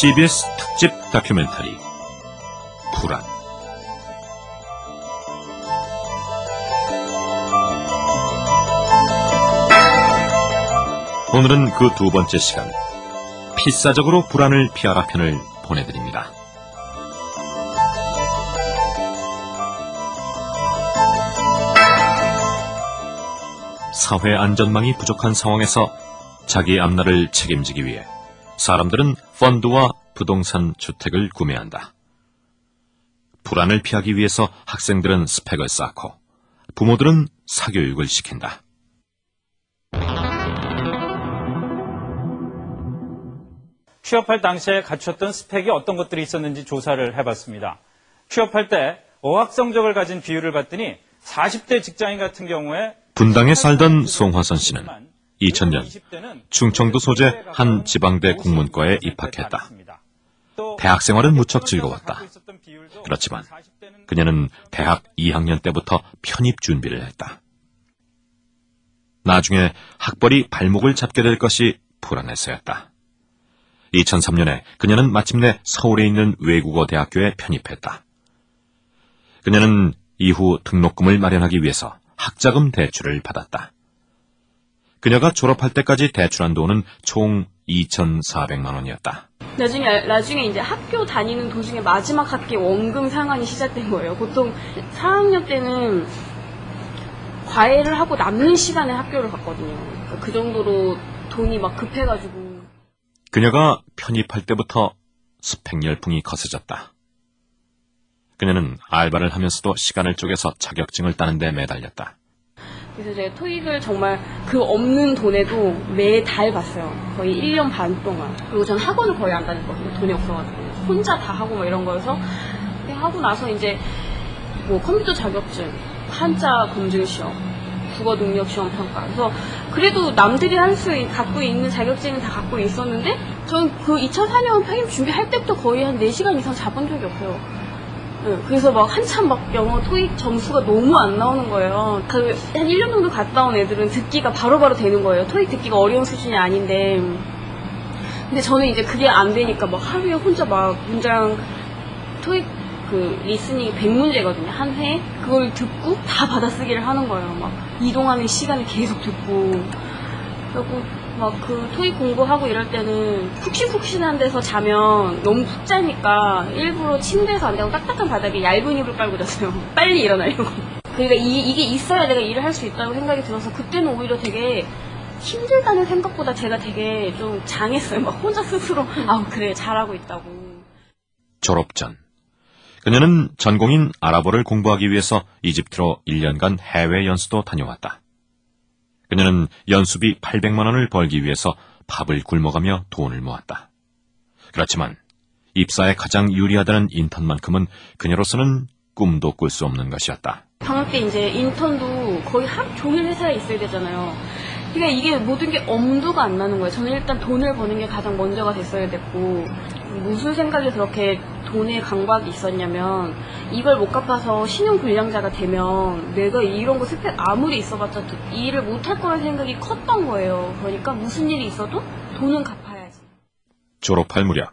CBS 특집 다큐멘터리. 불안. 오늘은 그 두 번째 시간. 필사적으로 불안을 피하라 편을 보내드립니다. 사회 안전망이 부족한 상황에서 자기 앞날을 책임지기 위해 사람들은 펀드와 부동산 주택을 구매한다. 불안을 피하기 위해서 학생들은 스펙을 쌓고 부모들은 사교육을 시킨다. 취업할 당시에 갖췄던 스펙이 어떤 것들이 있었는지 조사를 해봤습니다. 취업할 때 어학 성적을 가진 비율을 봤더니 40대 직장인 같은 경우에 분당에 살던 송화선 씨는 2000년 충청도 소재 한 지방대 국문과에 입학했다. 대학 생활은 무척 즐거웠다. 그렇지만 그녀는 대학 2학년 때부터 편입 준비를 했다. 나중에 학벌이 발목을 잡게 될 것이 불안해서였다. 2003년에 그녀는 마침내 서울에 있는 외국어 대학교에 편입했다. 그녀는 이후 등록금을 마련하기 위해서 학자금 대출을 받았다. 그녀가 졸업할 때까지 대출한 돈은 총 2,400만 원이었다. 나중에 나중에 이제 학교 다니는 도중에 마지막 학기 원금 상환이 시작된 거예요. 보통 4학년 때는 과외를 하고 남는 시간에 학교를 갔거든요. 그러니까 그 정도로 돈이 막 급해가지고 그녀가 편입할 때부터 스펙 열풍이 거세졌다. 그녀는 알바를 하면서도 시간을 쪼개서 자격증을 따는 데 매달렸다. 그래서 제가 토익을 정말 그 없는 돈에도 매달 봤어요. 거의 1년 반 동안. 그리고 전 학원을 거의 안 다녔거든요. 돈이 없어가지고. 혼자 다 하고 막 이런 거여서. 하고 나서 이제 뭐 컴퓨터 자격증, 한자 검증 시험, 국어 능력 시험 평가. 그래서 그래도 남들이 할 수 갖고 있는 자격증은 다 갖고 있었는데 전그 2004년 편입 준비할 때부터 거의 한 4시간 이상 잡은 적이 없어요. 네, 그래서 막 한참 막 영어 토익 점수가 너무 안 나오는 거예요. 그 한 1년 정도 갔다 온 애들은 듣기가 바로 바로 되는 거예요. 토익 듣기가 어려운 수준이 아닌데. 근데 저는 이제 그게 안 되니까 막 하루에 혼자 막 문장 토익 그 listening 100문제거든요. 한 회에. 그걸 듣고 다 받아쓰기를 하는 거예요. 막 이동하는 시간을 계속 듣고. 그리고 막 그 토익 공부하고 이럴 때는 푹신푹신한 데서 자면 너무 푹 자니까 일부러 침대에서 안 자고 딱딱한 바닥에 얇은 이불 깔고 잤어요. 빨리 일어나려고. 그러니까 이, 이게 있어야 내가 일을 할 수 있다고 생각이 들어서 그때는 오히려 되게 힘들다는 생각보다 제가 되게 좀 장했어요. 막 혼자 스스로 아 그래 잘하고 있다고. 졸업 전 그녀는 전공인 아랍어를 공부하기 위해서 이집트로 1년간 해외 연수도 다녀왔다. 그녀는 연수비 800만 원을 벌기 위해서 밥을 굶어가며 돈을 모았다. 그렇지만 입사에 가장 유리하다는 인턴만큼은 그녀로서는 꿈도 꿀 수 없는 것이었다. 방학 때 이제 인턴도 거의 하루 종일 회사에 있어야 되잖아요. 그러니까 이게 모든 게 엄두가 안 나는 거예요. 저는 일단 돈을 버는 게 가장 먼저가 됐어야 됐고 무슨 생각이 그렇게 돈에 강박이 있었냐면 이걸 못 갚아서 신용 불량자가 되면 내가 이런 거 스펙 아무리 있어봤자 이 일을 못 할 거라는 생각이 컸던 거예요. 그러니까 무슨 일이 있어도 돈은 갚아야지. 졸업할 무렵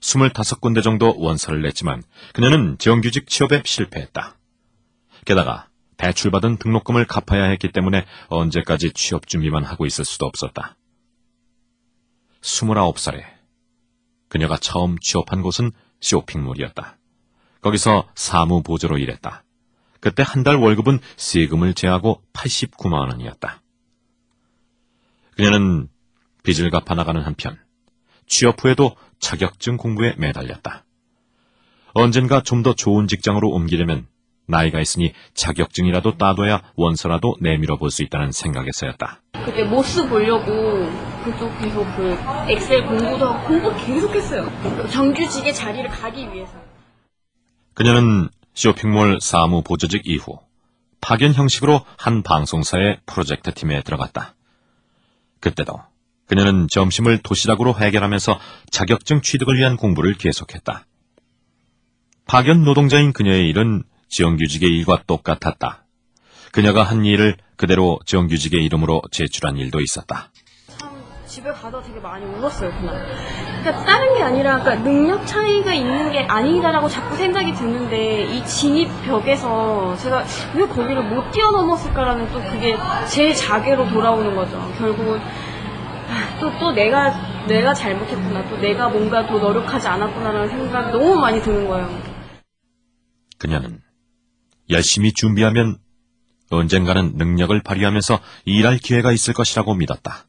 25군데 정도 원서를 냈지만 그녀는 정규직 취업에 실패했다. 게다가 대출받은 등록금을 갚아야 했기 때문에 언제까지 취업 준비만 하고 있을 수도 없었다. 29살에 그녀가 처음 취업한 곳은 쇼핑몰이었다. 거기서 사무 보조로 일했다. 그때 한 달 월급은 세금을 제하고 89만 원이었다. 그녀는 빚을 갚아 나가는 한편 취업 후에도 자격증 공부에 매달렸다. 언젠가 좀 더 좋은 직장으로 옮기려면 나이가 있으니 자격증이라도 따둬야 원서라도 내밀어 볼 수 있다는 생각에서였다. 그때 모스 보려고 그쪽 계속 그 엑셀 공부도 하고 공부 계속했어요. 정규직의 자리를 가기 위해서. 그녀는 쇼핑몰 사무 보조직 이후 파견 형식으로 한 방송사의 프로젝트 팀에 들어갔다. 그때도 그녀는 점심을 도시락으로 해결하면서 자격증 취득을 위한 공부를 계속했다. 파견 노동자인 그녀의 일은 정규직의 일과 똑같았다. 그녀가 한 일을 그대로 정규직의 이름으로 제출한 일도 있었다. 집에 가다 되게 많이 울었어요 그날. 그러니까 다른 게 아니라 그러니까 능력 차이가 있는 게 아니다라고 자꾸 생각이 드는데 이 진입 벽에서 제가 왜 거기를 못 뛰어넘었을까라는 또 그게 제 자괴로 돌아오는 거죠. 결국은 또또 내가 내가 잘못했구나. 또 내가 뭔가 더 노력하지 않았구나라는 생각이 너무 많이 드는 거예요. 그녀는 열심히 준비하면 언젠가는 능력을 발휘하면서 일할 기회가 있을 것이라고 믿었다.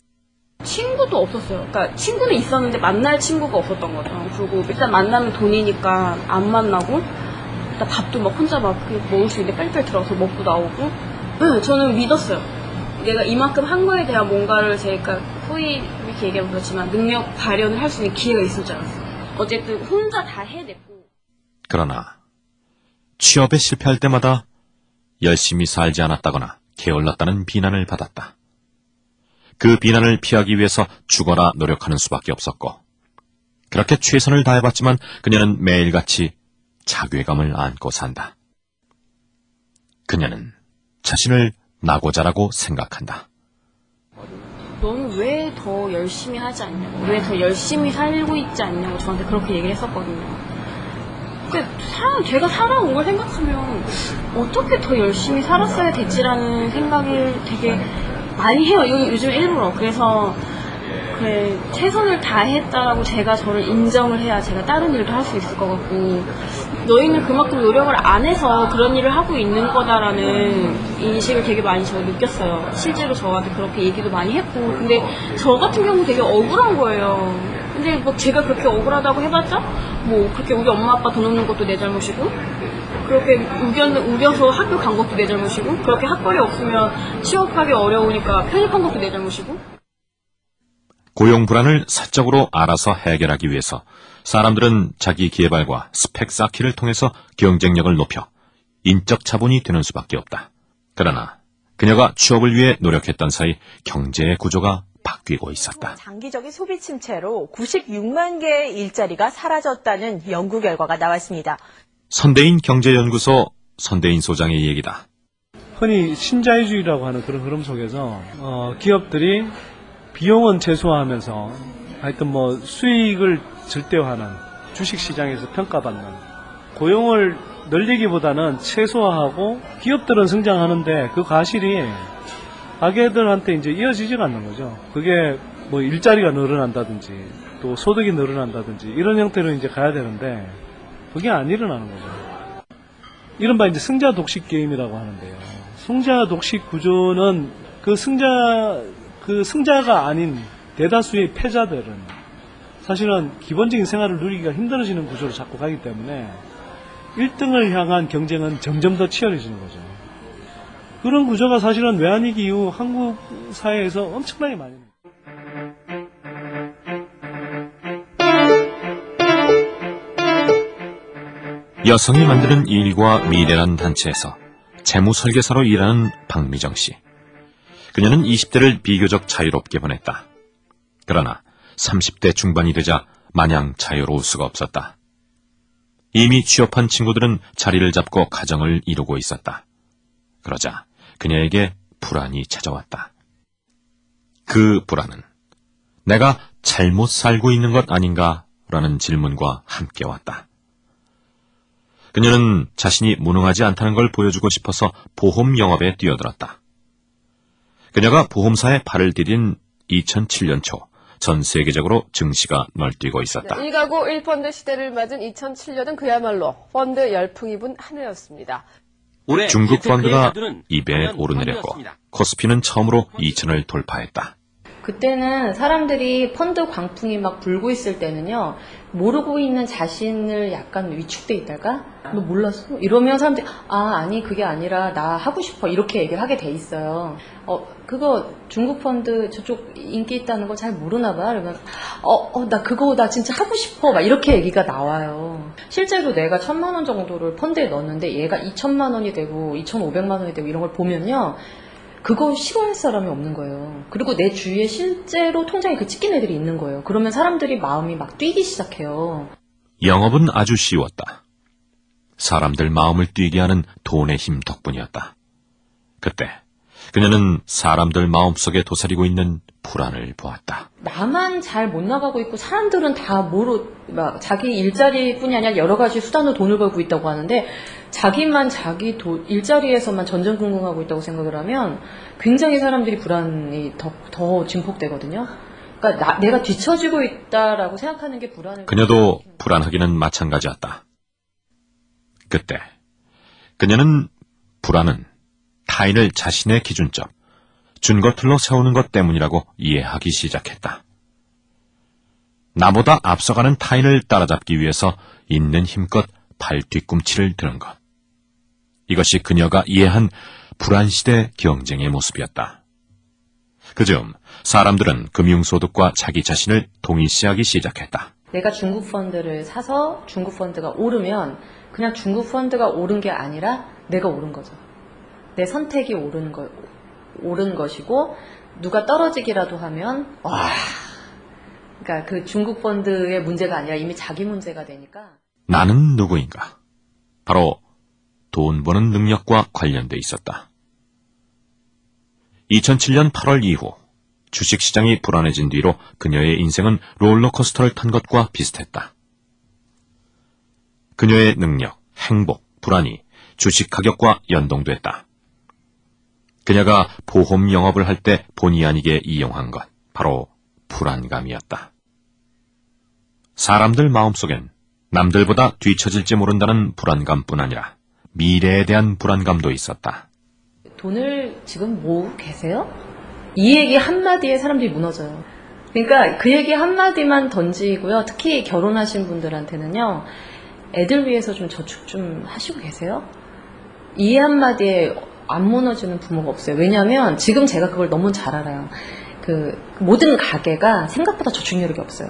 친구도 없었어요. 그러니까 친구는 있었는데 만날 친구가 없었던 거죠. 그리고 일단 만나면 돈이니까 안 만나고 일단 밥도 막 혼자 막 먹을 수 있는데 빨리빨리 들어가서 먹고 나오고 네, 저는 믿었어요. 내가 이만큼 한 거에 대한 뭔가를 제가 후이 이렇게 얘기하면 그렇지만 능력 발현을 할 수 있는 기회가 있을 줄 알았어요. 어쨌든 혼자 다 해냈고 그러나 취업에 실패할 때마다 열심히 살지 않았다거나 게을렀다는 비난을 받았다. 그 비난을 피하기 위해서 죽어라 노력하는 수밖에 없었고 그렇게 최선을 다해봤지만 그녀는 매일같이 자괴감을 안고 산다. 그녀는 자신을 나고자라고 생각한다. 너는 왜 더 열심히 하지 않냐고, 왜 더 열심히 살고 있지 않냐고 저한테 그렇게 얘기를 했었거든요. 그러니까 사람, 제가 살아온 걸 생각하면 어떻게 더 열심히 살았어야 됐지라는 생각을 되게 많이 해요. 요, 요즘 일부러. 그래서 그래 최선을 다했다라고 제가 저를 인정을 해야 제가 다른 일도 할 수 있을 것 같고 너희는 그만큼 노력을 안 해서 그런 일을 하고 있는 거다라는 인식을 되게 많이 제가 느꼈어요. 실제로 저한테 그렇게 얘기도 많이 했고 근데 저 같은 경우 되게 억울한 거예요. 근데 뭐 제가 그렇게 억울하다고 해봤자 뭐 그렇게 우리 엄마 아빠 돈 없는 것도 내 잘못이고 그렇게 우겨, 우겨서 학교 간 것도 내 잘못이고 그렇게 학벌이 없으면 취업하기 어려우니까 편입한 것도 내 잘못이고 고용 불안을 사적으로 알아서 해결하기 위해서 사람들은 자기 개발과 스펙 쌓기를 통해서 경쟁력을 높여 인적 자본이 되는 수밖에 없다. 그러나 그녀가 취업을 위해 노력했던 사이 경제의 구조가 바뀌고 있었다. 장기적인 소비 침체로 96만 개의 일자리가 사라졌다는 연구 결과가 나왔습니다. 선대인 경제연구소 선대인 소장의 얘기다. 흔히 신자유주의라고 하는 그런 흐름 속에서 어, 기업들이 비용은 최소화하면서 하여튼 뭐 수익을 절대화하는 주식시장에서 평가받는 고용을 늘리기보다는 최소화하고 기업들은 성장하는데 그 과실이 가게들한테 이제 이어지지가 않는 거죠. 그게 뭐 일자리가 늘어난다든지 또 소득이 늘어난다든지 이런 형태로 이제 가야 되는데 그게 안 일어나는 거죠. 이른바 이제 승자 독식 게임이라고 하는데요. 승자 독식 구조는 그 승자 그 승자가 아닌 대다수의 패자들은 사실은 기본적인 생활을 누리기가 힘들어지는 구조로 자꾸 가기 때문에 1등을 향한 경쟁은 점점 더 치열해지는 거죠. 그런 구조가 사실은 외환위기 이후 한국 사회에서 엄청나게 많이 여성이 만드는 일과 미래란 단체에서 재무 설계사로 일하는 박미정 씨. 그녀는 20대를 비교적 자유롭게 보냈다. 그러나 30대 중반이 되자 마냥 자유로울 수가 없었다. 이미 취업한 친구들은 자리를 잡고 가정을 이루고 있었다. 그러자 그녀에게 불안이 찾아왔다. 그 불안은 내가 잘못 살고 있는 것 아닌가? 라는 질문과 함께 왔다. 그녀는 자신이 무능하지 않다는 걸 보여주고 싶어서 보험 영업에 뛰어들었다. 그녀가 보험사에 발을 디딘 2007년 초, 전 세계적으로 증시가 널뛰고 있었다. 네, 1가구 1펀드 시대를 맞은 2007년은 그야말로 펀드 열풍이 분 한 해였습니다. 중국 펀드가 입에 오르내렸고 코스피는 처음으로 2천을 돌파했다. 그때는 사람들이 펀드 광풍이 막 불고 있을 때는요, 모르고 있는 자신을 약간 위축돼 있다가, 너 몰랐어? 이러면 사람들이, 아, 아니, 그게 아니라 나 하고 싶어. 이렇게 얘기를 하게 돼 있어요. 어, 그거 중국 펀드 저쪽 인기 있다는 거 잘 모르나 봐. 그러면, 어, 어, 나 그거 나 진짜 하고 싶어. 막 이렇게 얘기가 나와요. 실제로 내가 천만 원 정도를 펀드에 넣었는데 얘가 2천만 원이 되고 2,500만 원이 되고 이런 걸 보면요. 그거 싫어할 사람이 없는 거예요. 그리고 내 주위에 실제로 통장에 그 찍힌 애들이 있는 거예요. 그러면 사람들이 마음이 막 뛰기 시작해요. 영업은 아주 쉬웠다. 사람들 마음을 뛰게 하는 돈의 힘 덕분이었다. 그때 그녀는 사람들 마음속에 도사리고 있는 불안을 보았다. 나만 잘 못 나가고 있고 사람들은 다 뭐로 막 자기 일자리뿐이 아니라 여러 가지 수단으로 돈을 벌고 있다고 하는데 자기만 자기 도- 일자리에서만 전전긍긍하고 있다고 생각을 하면 굉장히 사람들이 불안이 더, 더 증폭되거든요. 그러니까 나- 내가 뒤처지고 있다라고 생각하는 게 불안을 그녀도 불안하기는 마찬가지였다. 그때 그녀는 불안은 타인을 자신의 기준점, 준거틀로 세우는 것 때문이라고 이해하기 시작했다. 나보다 앞서가는 타인을 따라잡기 위해서 있는 힘껏 발 뒤꿈치를 드는 것. 이것이 그녀가 이해한 불안시대 경쟁의 모습이었다. 그즈음 사람들은 금융소득과 자기 자신을 동일시하기 시작했다. 내가 중국 펀드를 사서 중국 펀드가 오르면 그냥 중국 펀드가 오른 게 아니라 내가 오른 거죠. 내 선택이 오른 거 오른 것이고 누가 떨어지기라도 하면 와 그러니까 그 중국 펀드의 문제가 아니라 이미 자기 문제가 되니까 나는 누구인가? 바로 돈 버는 능력과 관련돼 있었다. 2007년 8월 이후 주식시장이 불안해진 뒤로 그녀의 인생은 롤러코스터를 탄 것과 비슷했다. 그녀의 능력, 행복, 불안이 주식 가격과 연동됐다. 그녀가 보험 영업을 할 때 본의 아니게 이용한 것, 바로 불안감이었다. 사람들 마음속엔 남들보다 뒤처질지 모른다는 불안감뿐 아니라 미래에 대한 불안감도 있었다. 돈을 지금 모으고 계세요? 이 얘기 한마디에 사람들이 무너져요. 그러니까 그 얘기 한마디만 던지고요. 특히 결혼하신 분들한테는요. 애들 위해서 좀 저축 좀 하시고 계세요? 이 한마디에 안 무너지는 부모가 없어요. 왜냐하면 지금 제가 그걸 너무 잘 알아요. 그 모든 가게가 생각보다 저축률이 없어요.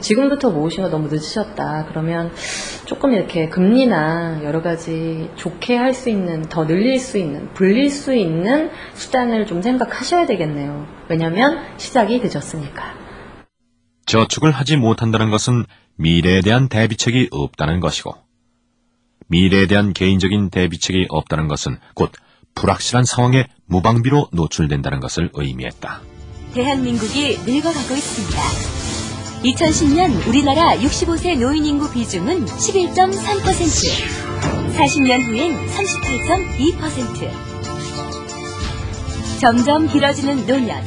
지금부터 모으신 거 너무 늦으셨다. 그러면 조금 이렇게 금리나 여러 가지 좋게 할 수 있는, 더 늘릴 수 있는, 불릴 수 있는 수단을 좀 생각하셔야 되겠네요. 왜냐면 시작이 늦었으니까. 저축을 하지 못한다는 것은 미래에 대한 대비책이 없다는 것이고, 미래에 대한 개인적인 대비책이 없다는 것은 곧 불확실한 상황에 무방비로 노출된다는 것을 의미했다. 대한민국이 늙어가고 있습니다. 2010년 우리나라 65세 노인 인구 비중은 11.3%, 40년 후엔 38.2%. 점점 길어지는 노년.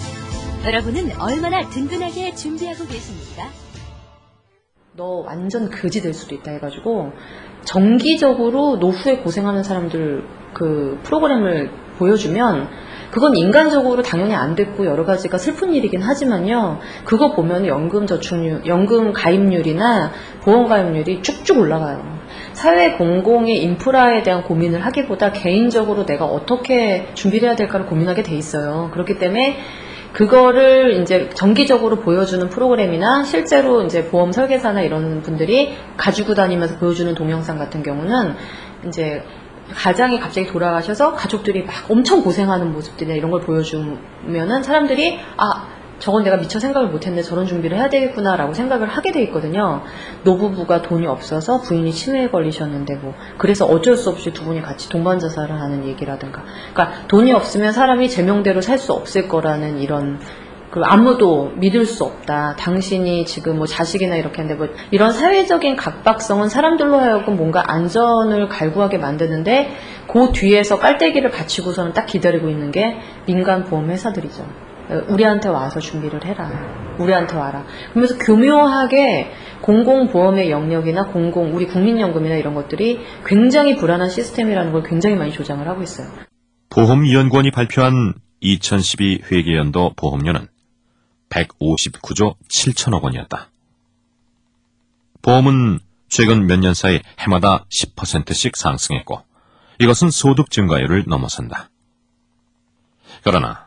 여러분은 얼마나 든든하게 준비하고 계십니까? 너 완전 그지 될 수도 있다 해가지고 정기적으로 노후에 고생하는 사람들 그 프로그램을 보여주면 그건 인간적으로 당연히 안 됐고 여러 가지가 슬픈 일이긴 하지만요. 그거 보면 연금 저축률, 연금 가입률이나 보험 가입률이 쭉쭉 올라가요. 사회 공공의 인프라에 대한 고민을 하기보다 개인적으로 내가 어떻게 준비를 해야 될까를 고민하게 돼 있어요. 그렇기 때문에 그거를 이제 정기적으로 보여주는 프로그램이나 실제로 이제 보험 설계사나 이런 분들이 가지고 다니면서 보여주는 동영상 같은 경우는 이제 가장이 갑자기 돌아가셔서 가족들이 막 엄청 고생하는 모습들이나 이런 걸 보여주면은 사람들이 아 저건 내가 미처 생각을 못했는데 저런 준비를 해야 되겠구나라고 생각을 하게 돼 있거든요. 노부부가 돈이 없어서 부인이 치매에 걸리셨는데 뭐 그래서 어쩔 수 없이 두 분이 같이 동반 자살을 하는 얘기라든가. 그러니까 돈이 없으면 사람이 제명대로 살 수 없을 거라는 이런 그 아무도 믿을 수 없다. 당신이 지금 뭐 자식이나 이렇게 하는데 뭐 이런 사회적인 각박성은 사람들로 하여금 뭔가 안전을 갈구하게 만드는데 그 뒤에서 깔때기를 받치고서는 딱 기다리고 있는 게 민간 보험 회사들이죠. 우리한테 와서 준비를 해라. 우리한테 와라. 그러면서 교묘하게 공공보험의 영역이나 공공, 우리 국민연금이나 이런 것들이 굉장히 불안한 시스템이라는 걸 굉장히 많이 조장을 하고 있어요. 보험위원권이 발표한 2012 회계연도 보험료는 159조 7천억 원이었다. 보험은 최근 몇 년 사이 해마다 10%씩 상승했고, 이것은 소득 증가율을 넘어선다. 그러나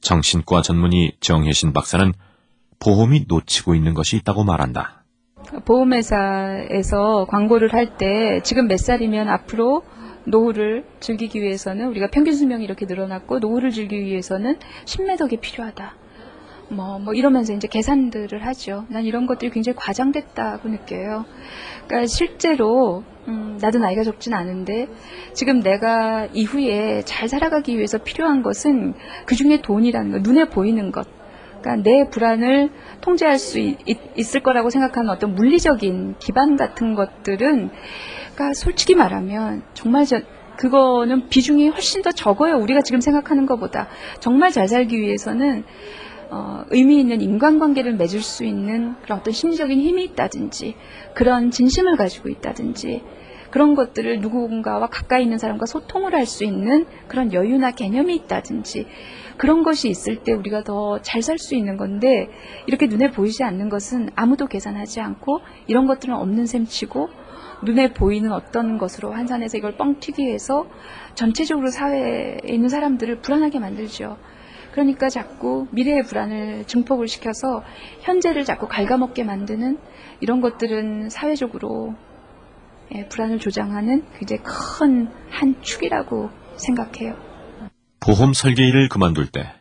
정신과 전문의 정혜신 박사는 보험이 놓치고 있는 것이 있다고 말한다. 보험회사에서 광고를 할 때 지금 몇 살이면 앞으로 노후를 즐기기 위해서는 우리가 평균 수명이 이렇게 늘어났고 노후를 즐기기 위해서는 10매덕이 필요하다. 뭐, 뭐 이러면서 이제 계산들을 하죠. 난 이런 것들이 굉장히 과장됐다고 느껴요. 그러니까 실제로 음, 나도 나이가 적진 않은데 지금 내가 이후에 잘 살아가기 위해서 필요한 것은 그 중에 돈이라는 것, 눈에 보이는 것. 그러니까 내 불안을 통제할 수 있, 있을 거라고 생각하는 어떤 물리적인 기반 같은 것들은 그러니까 솔직히 말하면 정말 저, 그거는 비중이 훨씬 더 적어요. 우리가 지금 생각하는 것보다 정말 잘 살기 위해서는 어, 의미 있는 인간관계를 맺을 수 있는 그런 어떤 심리적인 힘이 있다든지 그런 진심을 가지고 있다든지 그런 것들을 누군가와 가까이 있는 사람과 소통을 할 수 있는 그런 여유나 개념이 있다든지 그런 것이 있을 때 우리가 더 잘 살 수 있는 건데 이렇게 눈에 보이지 않는 것은 아무도 계산하지 않고 이런 것들은 없는 셈치고 눈에 보이는 어떤 것으로 환산해서 이걸 뻥튀기 해서 전체적으로 사회에 있는 사람들을 불안하게 만들죠. 그러니까 자꾸 미래의 불안을 증폭을 시켜서 현재를 자꾸 갉아먹게 만드는 이런 것들은 사회적으로 예, 불안을 조장하는 굉장히 큰 한 축이라고 생각해요. 보험 설계 일을 그만둘 때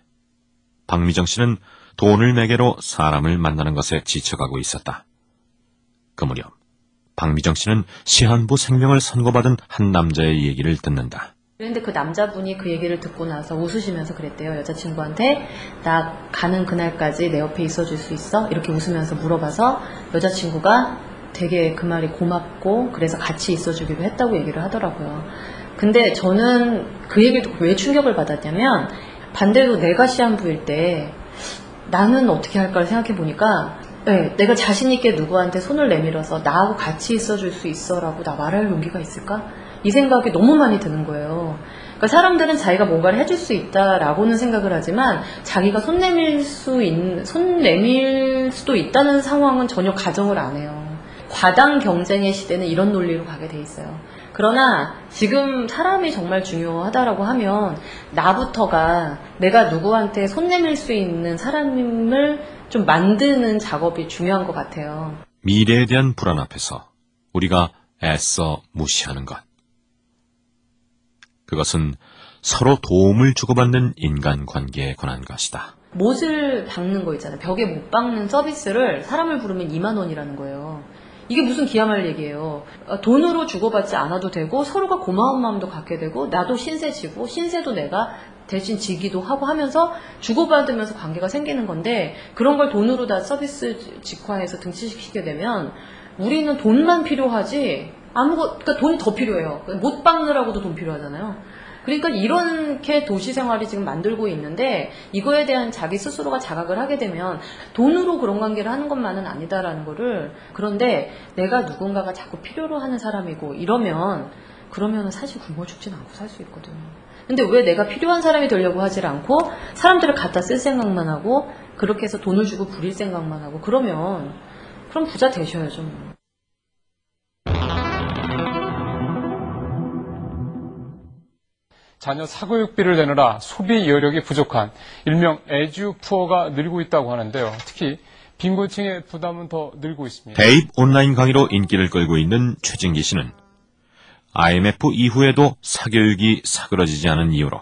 박미정 씨는 돈을 매개로 사람을 만나는 것에 지쳐가고 있었다. 그 무렵 박미정 씨는 시한부 생명을 선고받은 한 남자의 얘기를 듣는다. 그런데 그 남자분이 그 얘기를 듣고 나서 웃으시면서 그랬대요. 여자친구한테 나 가는 그날까지 내 옆에 있어줄 수 있어? 이렇게 웃으면서 물어봐서 여자친구가 되게 그 말이 고맙고 그래서 같이 있어주기로 했다고 얘기를 하더라고요. 근데 저는 그 얘기를 듣고 왜 충격을 받았냐면 반대로 내가 시한부일 때 나는 어떻게 할까를 생각해 보니까 네, 내가 자신 있게 누구한테 손을 내밀어서 나하고 같이 있어줄 수 있어라고 나 말할 용기가 있을까? 이 생각이 너무 많이 드는 거예요. 그러니까 사람들은 자기가 뭔가를 해줄 수 있다라고는 생각을 하지만 자기가 손 내밀 수 있는 손 내밀 수도 있다는 상황은 전혀 가정을 안 해요. 과당 경쟁의 시대는 이런 논리로 가게 돼 있어요. 그러나 지금 사람이 정말 중요하다라고 하면 나부터가 내가 누구한테 손 내밀 수 있는 사람을 좀 만드는 작업이 중요한 것 같아요. 미래에 대한 불안 앞에서 우리가 애써 무시하는 것. 그것은 서로 도움을 주고받는 인간관계에 관한 것이다. 못을 박는 거 있잖아요. 벽에 못 박는 서비스를 사람을 부르면 2만 원이라는 거예요. 이게 무슨 기야말 얘기예요. 어, 돈으로 주고받지 않아도 되고 서로가 고마운 마음도 갖게 되고 나도 신세 지고 신세도 내가 대신 지기도 하고 하면서 주고받으면서 관계가 생기는 건데 그런 걸 돈으로 다 서비스 직화해서 등치시키게 되면 우리는 돈만 필요하지 아무것 그러니까 돈이 더 필요해요. 못 박느라고도 돈 필요하잖아요. 그러니까 이렇게 도시 생활이 지금 만들고 있는데 이거에 대한 자기 스스로가 자각을 하게 되면 돈으로 그런 관계를 하는 것만은 아니다라는 거를 그런데 내가 누군가가 자꾸 필요로 하는 사람이고 이러면 그러면 사실 굶어 죽진 않고 살 수 있거든요. 근데 왜 내가 필요한 사람이 되려고 하질 않고 사람들을 갖다 쓸 생각만 하고 그렇게 해서 돈을 주고 부릴 생각만 하고 그러면 그럼 부자 되셔야죠. 자녀 사교육비를 내느라 소비 여력이 부족한 일명 에듀푸어가 늘고 있다고 하는데요. 특히 빈곤층의 부담은 더 늘고 있습니다. 대입 온라인 강의로 인기를 끌고 있는 최진기 씨는 IMF 이후에도 사교육이 사그러지지 않은 이유로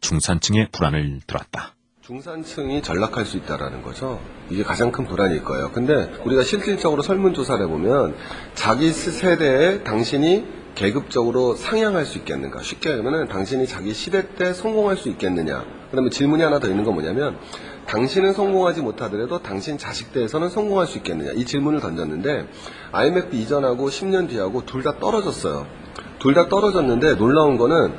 중산층의 불안을 들었다. 중산층이 전락할 수 있다라는 거죠. 이게 가장 큰 불안일 거예요. 근데 우리가 실질적으로 설문조사를 해보면 자기 세대에 당신이 계급적으로 상향할 수 있겠는가? 쉽게 하면은 당신이 자기 시대 때 성공할 수 있겠느냐? 그러면 질문이 하나 더 있는 건 뭐냐면 당신은 성공하지 못하더라도 당신 자식 때에서는 성공할 수 있겠느냐? 이 질문을 던졌는데 IMF 이전하고 10년 뒤하고 둘 다 떨어졌어요. 둘 다 떨어졌는데 놀라운 거는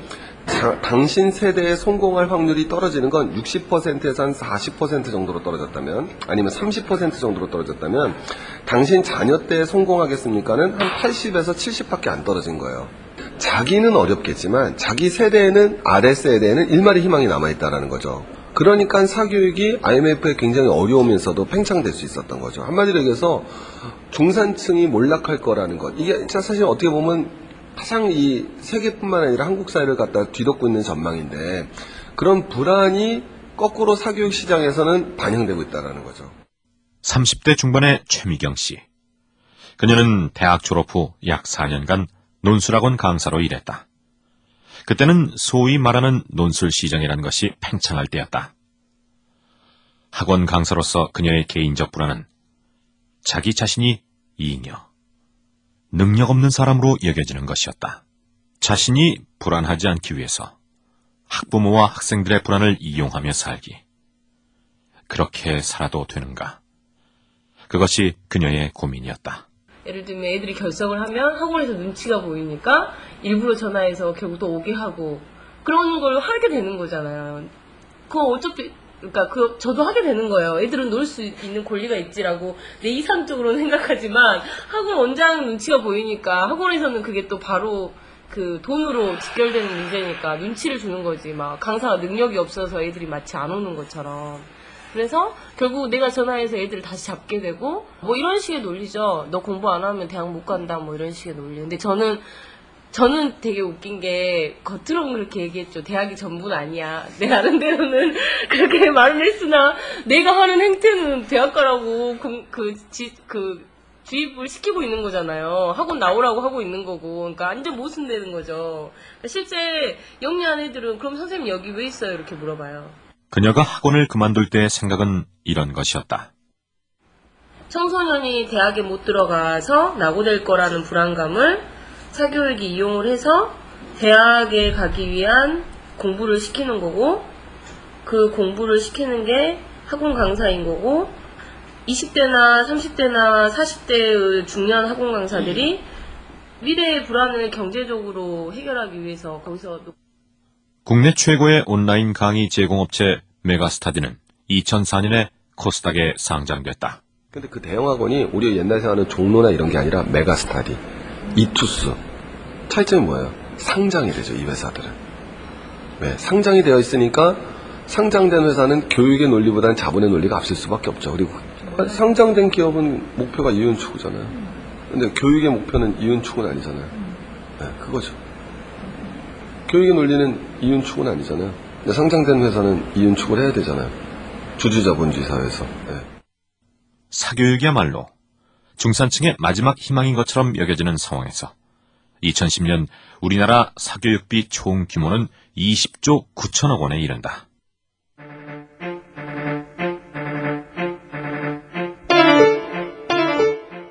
자, 당신 세대에 성공할 확률이 떨어지는 건 60%에서 한 40% 정도로 떨어졌다면 아니면 30% 정도로 떨어졌다면 당신 자녀 때 성공하겠습니까는 한 80에서 70밖에 안 떨어진 거예요. 자기는 어렵겠지만 자기 세대에는 아래 세대에는 일말의 희망이 남아있다라는 거죠. 그러니까 사교육이 IMF에 굉장히 어려우면서도 팽창될 수 있었던 거죠. 한마디로 얘기해서 중산층이 몰락할 거라는 것. 이게 사실 어떻게 보면 가장 이 세계뿐만 아니라 한국 사회를 갖다 뒤덮고 있는 전망인데 그런 불안이 거꾸로 사교육 시장에서는 반영되고 있다는 거죠. 30대 중반의 최미경 씨. 그녀는 대학 졸업 후 약 4년간 논술학원 강사로 일했다. 그때는 소위 말하는 논술 시장이라는 것이 팽창할 때였다. 학원 강사로서 그녀의 개인적 불안은 자기 자신이 이잉여, 능력 없는 사람으로 여겨지는 것이었다. 자신이 불안하지 않기 위해서 학부모와 학생들의 불안을 이용하며 살기. 그렇게 살아도 되는가? 그것이 그녀의 고민이었다. 예를 들면 애들이 결석을 하면 학원에서 눈치가 보이니까 일부러 전화해서 결국 또 오게 하고 그런 걸 하게 되는 거잖아요. 그거 어차피 그러니까 그 저도 하게 되는 거예요. 애들은 놀 수 있는 권리가 있지라고 내 이상적으로는 생각하지만 학원 원장 눈치가 보이니까 학원에서는 그게 또 바로 그 돈으로 직결되는 문제니까 눈치를 주는 거지 막 강사가 능력이 없어서 애들이 마치 안 오는 것처럼 그래서 결국 내가 전화해서 애들을 다시 잡게 되고 뭐 이런 식의 논리죠. 너 공부 안 하면 대학 못 간다 뭐 이런 식의 논리. 근데 저는 저는 되게 웃긴 게 겉으로는 그렇게 얘기했죠. 대학이 전부는 아니야. 내 나름대로는 그렇게 말을 했으나 내가 하는 행태는 대학 가라고 그, 그, 지, 그 주입을 시키고 있는 거잖아요. 학원 나오라고 하고 있는 거고. 그러니까 완전 모순되는 거죠. 실제 영리한 애들은 그럼 선생님 여기 왜 있어요? 이렇게 물어봐요. 그녀가 학원을 그만둘 때의 생각은 이런 것이었다. 청소년이 대학에 못 들어가서 낙오될 거라는 불안감을 사교육이 이용을 해서 대학에 가기 위한 공부를 시키는 거고 그 공부를 시키는 게 학원 강사인 거고 20대나 30대나 40대의 중년 학원 강사들이 미래의 불안을 경제적으로 해결하기 위해서 거기서 국내 최고의 온라인 강의 제공업체 메가스타디는 2004년에 코스닥에 상장됐다. 근데 그 대형 학원이 우리 옛날 생각하는 종로나 이런 게 아니라 메가스타디, 이투스. 차이점이 뭐예요? 상장이 되죠, 이 회사들은. 왜? 상장이 되어 있으니까 상장된 회사는 교육의 논리보다는 자본의 논리가 앞설 수밖에 없죠. 그리고 상장된 기업은 목표가 이윤 추구잖아요. 근데 교육의 목표는 이윤 추구는 아니잖아요. 네, 그거죠. 교육의 논리는 이윤 추구는 아니잖아요. 근데 상장된 회사는 이윤 추구를 해야 되잖아요. 주주자본주의 사회에서. 네. 사교육이야말로 중산층의 마지막 희망인 것처럼 여겨지는 상황에서 2010년 우리나라 사교육비 총 규모는 20조 9천억 원에 이른다.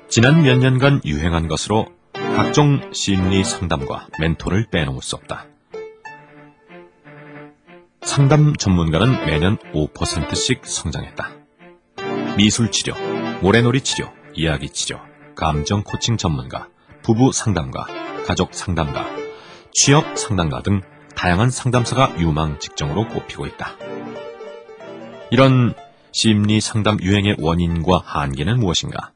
지난 몇 년간 유행한 것으로 각종 심리 상담과 멘토를 빼놓을 수 없다. 상담 전문가는 매년 5%씩 성장했다. 미술 치료, 모래놀이 치료, 이야기 치료, 감정 코칭 전문가, 부부 상담가, 가족 상담가, 취업 상담가 등 다양한 상담사가 유망 직종으로 꼽히고 있다. 이런 심리 상담 유행의 원인과 한계는 무엇인가?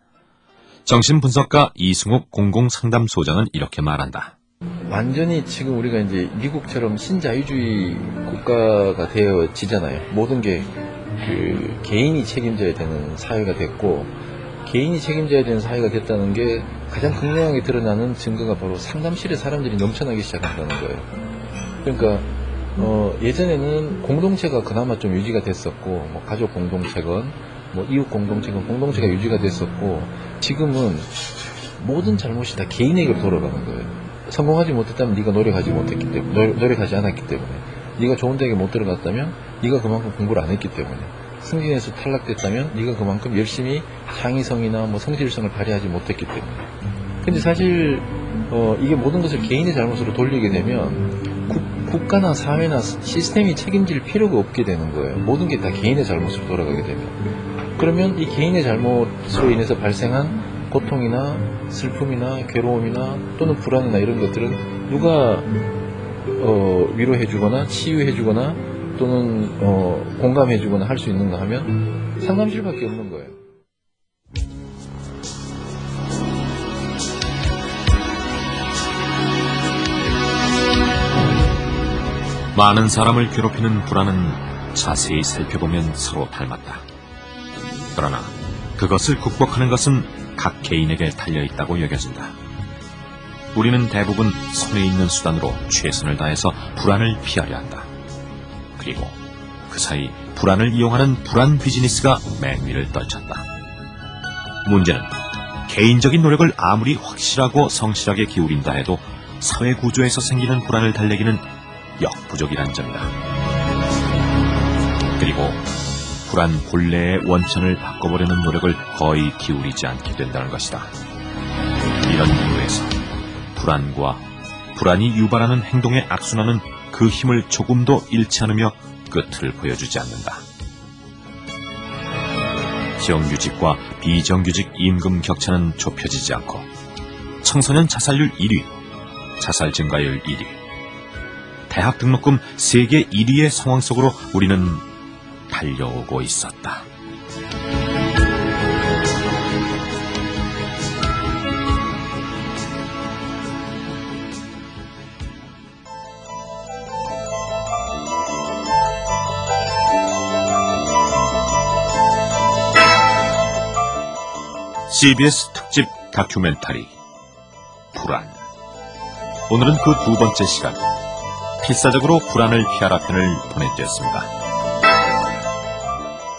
정신분석가 이승욱 공공상담소장은 이렇게 말한다. 완전히 지금 우리가 이제 미국처럼 신자유주의 국가가 되어지잖아요. 모든 게 그 개인이 책임져야 되는 사회가 됐고 개인이 책임져야 되는 사회가 됐다는 게 가장 극명하게 드러나는 증거가 바로 상담실에 사람들이 넘쳐나기 시작한다는 거예요. 그러니까 어, 예전에는 공동체가 그나마 좀 유지가 됐었고 뭐 가족 공동체건 뭐 이웃 공동체건 공동체가 유지가 됐었고 지금은 모든 잘못이 다 개인에게 돌아가는 거예요. 성공하지 못했다면 네가 노력하지 못했기 때문에 노력하지 않았기 때문에 네가 좋은 대학에 못 들어갔다면 네가 그만큼 공부를 안 했기 때문에 승진에서 탈락됐다면 네가 그만큼 열심히 창의성이나 뭐 성실성을 발휘하지 못했기 때문에. 근데 사실 어, 이게 모든 것을 개인의 잘못으로 돌리게 되면 국, 국가나 사회나 시스템이 책임질 필요가 없게 되는 거예요. 모든 게 다 개인의 잘못으로 돌아가게 되면. 그러면 이 개인의 잘못으로 인해서 발생한 고통이나 슬픔이나 괴로움이나 또는 불안이나 이런 것들은 누가 어, 위로해주거나 치유해주거나 또는 어, 공감해주거나 할 수 있는가 하면 상담실밖에 없는 거예요. 많은 사람을 괴롭히는 불안은 자세히 살펴보면 서로 닮았다. 그러나 그것을 극복하는 것은 각 개인에게 달려있다고 여겨진다. 우리는 대부분 손에 있는 수단으로 최선을 다해서 불안을 피하려 한다. 그리고 그 사이 불안을 이용하는 불안 비즈니스가 맹위를 떨쳤다. 문제는 개인적인 노력을 아무리 확실하고 성실하게 기울인다 해도 사회 구조에서 생기는 불안을 달래기는 역부족이란 점이다. 그리고 불안 본래의 원천을 바꿔보려는 노력을 거의 기울이지 않게 된다는 것이다. 이런 이유에서 불안과 불안이 유발하는 행동의 악순환은 그 힘을 조금도 잃지 않으며 끝을 보여주지 않는다. 정규직과 비정규직 임금 격차는 좁혀지지 않고 청소년 자살률 1위, 자살 증가율 1위, 대학 등록금 세계 1위의 상황 속으로 우리는 달려오고 있었다. CBS 특집 다큐멘터리 불안 오늘은 그 두 번째 시간 필사적으로 불안을 피하라 편을 보내드렸습니다.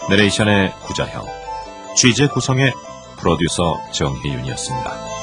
내레이션의 구자형 취재 구성의 프로듀서 정혜윤이었습니다.